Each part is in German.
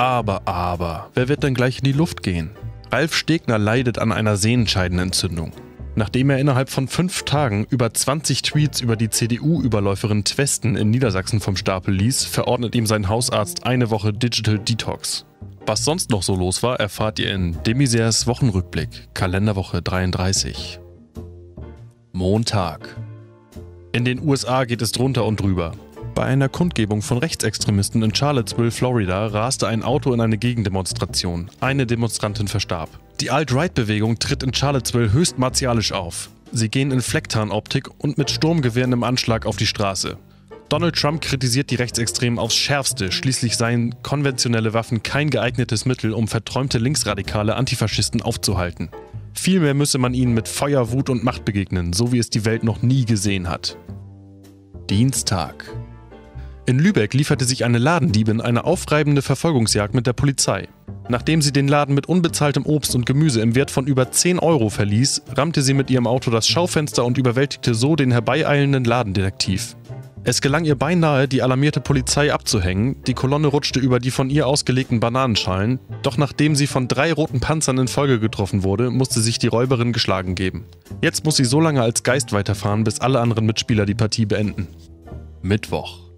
Aber, aber, wer wird denn gleich in die Luft gehen? Ralf Stegner leidet an einer Sehenscheidenentzündung. Nachdem er innerhalb von fünf Tagen über 20 Tweets über die CDU-Überläuferin Twesten in Niedersachsen vom Stapel ließ, verordnet ihm sein Hausarzt eine Woche Digital Detox. Was sonst noch so los war, erfahrt ihr in Demisers Wochenrückblick, Kalenderwoche 33. Montag. In den USA geht es drunter und drüber. Bei einer Kundgebung von Rechtsextremisten in Charlottesville, Florida, raste ein Auto in eine Gegendemonstration. Eine Demonstrantin verstarb. Die Alt-Right-Bewegung tritt in Charlottesville höchst martialisch auf. Sie gehen in Flecktarnoptik und mit Sturmgewehren im Anschlag auf die Straße. Donald Trump kritisiert die Rechtsextremen aufs Schärfste. Schließlich seien konventionelle Waffen kein geeignetes Mittel, um verträumte linksradikale Antifaschisten aufzuhalten. Vielmehr müsse man ihnen mit Feuer, Wut und Macht begegnen, so wie es die Welt noch nie gesehen hat. Dienstag. In Lübeck lieferte sich eine Ladendiebin eine aufreibende Verfolgungsjagd mit der Polizei. Nachdem sie den Laden mit unbezahltem Obst und Gemüse im Wert von über 10 Euro verließ, rammte sie mit ihrem Auto das Schaufenster und überwältigte so den herbeieilenden Ladendetektiv. Es gelang ihr beinahe, die alarmierte Polizei abzuhängen, die Kolonne rutschte über die von ihr ausgelegten Bananenschalen, doch nachdem sie von drei roten Panzern in Folge getroffen wurde, musste sich die Räuberin geschlagen geben. Jetzt muss sie so lange als Geist weiterfahren, bis alle anderen Mitspieler die Partie beenden. Mittwoch.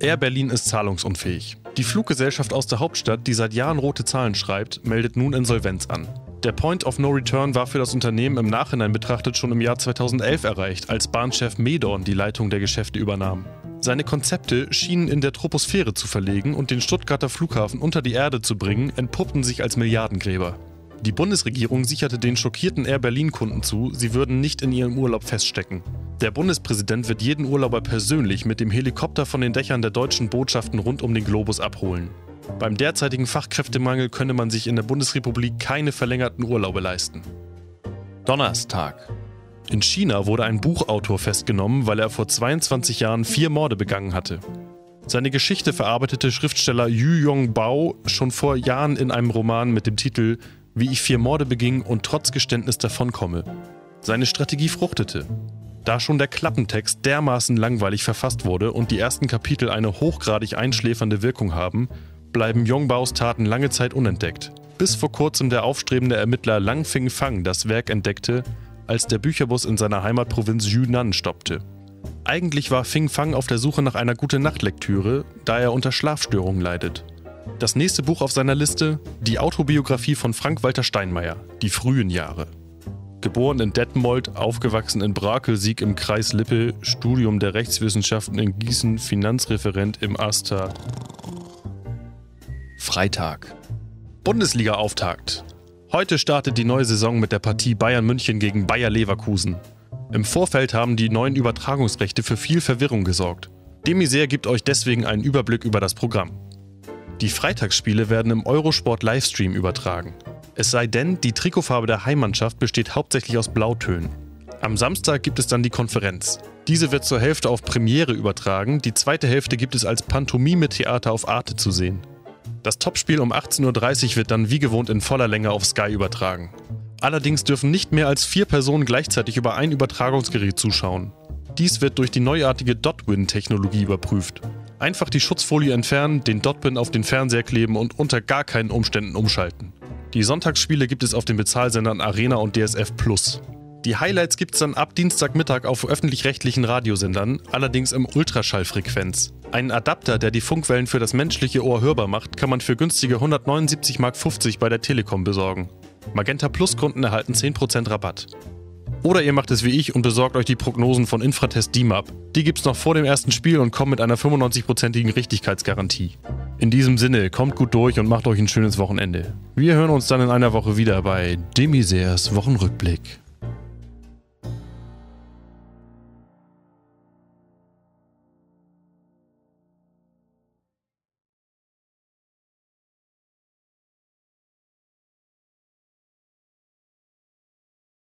Air Berlin ist zahlungsunfähig. Die Fluggesellschaft aus der Hauptstadt, die seit Jahren rote Zahlen schreibt, meldet nun Insolvenz an. Der Point of No Return war für das Unternehmen im Nachhinein betrachtet schon im Jahr 2011 erreicht, als Bahnchef Medorn die Leitung der Geschäfte übernahm. Seine Konzepte schienen in der Troposphäre zu verlegen und den Stuttgarter Flughafen unter die Erde zu bringen, entpuppten sich als Milliardengräber. Die Bundesregierung sicherte den schockierten Air Berlin-Kunden zu, sie würden nicht in ihrem Urlaub feststecken. Der Bundespräsident wird jeden Urlauber persönlich mit dem Helikopter von den Dächern der deutschen Botschaften rund um den Globus abholen. Beim derzeitigen Fachkräftemangel könne man sich in der Bundesrepublik keine verlängerten Urlaube leisten. Donnerstag. In China wurde ein Buchautor festgenommen, weil er vor 22 Jahren vier Morde begangen hatte. Seine Geschichte verarbeitete Schriftsteller Yu Yongbao schon vor Jahren in einem Roman mit dem Titel Wie ich vier Morde beging und trotz Geständnis davonkomme. Seine Strategie fruchtete. Da schon der Klappentext dermaßen langweilig verfasst wurde und die ersten Kapitel eine hochgradig einschläfernde Wirkung haben, bleiben Yongbaos Taten lange Zeit unentdeckt. Bis vor kurzem der aufstrebende Ermittler Lang Fing Fang das Werk entdeckte, als der Bücherbus in seiner Heimatprovinz Yunnan stoppte. Eigentlich war Fing Fang auf der Suche nach einer gute Nachtlektüre, da er unter Schlafstörungen leidet. Das nächste Buch auf seiner Liste, die Autobiografie von Frank-Walter Steinmeier, Die frühen Jahre. Geboren in Detmold, aufgewachsen in Brakelsieck im Kreis Lippe, Studium der Rechtswissenschaften in Gießen, Finanzreferent im AStA. Freitag. Bundesliga-Auftakt. Heute startet die neue Saison mit der Partie Bayern München gegen Bayer Leverkusen. Im Vorfeld haben die neuen Übertragungsrechte für viel Verwirrung gesorgt. Demiser gibt euch deswegen einen Überblick über das Programm. Die Freitagsspiele werden im Eurosport Livestream übertragen. Es sei denn, die Trikotfarbe der Heimmannschaft besteht hauptsächlich aus Blautönen. Am Samstag gibt es dann die Konferenz. Diese wird zur Hälfte auf Premiere übertragen, die zweite Hälfte gibt es als Pantomime-Theater auf Arte zu sehen. Das Topspiel um 18.30 Uhr wird dann wie gewohnt in voller Länge auf Sky übertragen. Allerdings dürfen nicht mehr als vier Personen gleichzeitig über ein Übertragungsgerät zuschauen. Dies wird durch die neuartige Dotwin-Technologie überprüft. Einfach die Schutzfolie entfernen, den Dotwin auf den Fernseher kleben und unter gar keinen Umständen umschalten. Die Sonntagsspiele gibt es auf den Bezahlsendern Arena und DSF Plus. Die Highlights gibt es dann ab Dienstagmittag auf öffentlich-rechtlichen Radiosendern, allerdings im Ultraschallfrequenz. Einen Adapter, der die Funkwellen für das menschliche Ohr hörbar macht, kann man für günstige 179,50 Mark bei der Telekom besorgen. Magenta Plus Kunden erhalten 10% Rabatt. Oder ihr macht es wie ich und besorgt euch die Prognosen von Infratest DIMAP. Die gibt's noch vor dem ersten Spiel und kommen mit einer 95%igen Richtigkeitsgarantie. In diesem Sinne, kommt gut durch und macht euch ein schönes Wochenende. Wir hören uns dann in einer Woche wieder bei Demisers Wochenrückblick.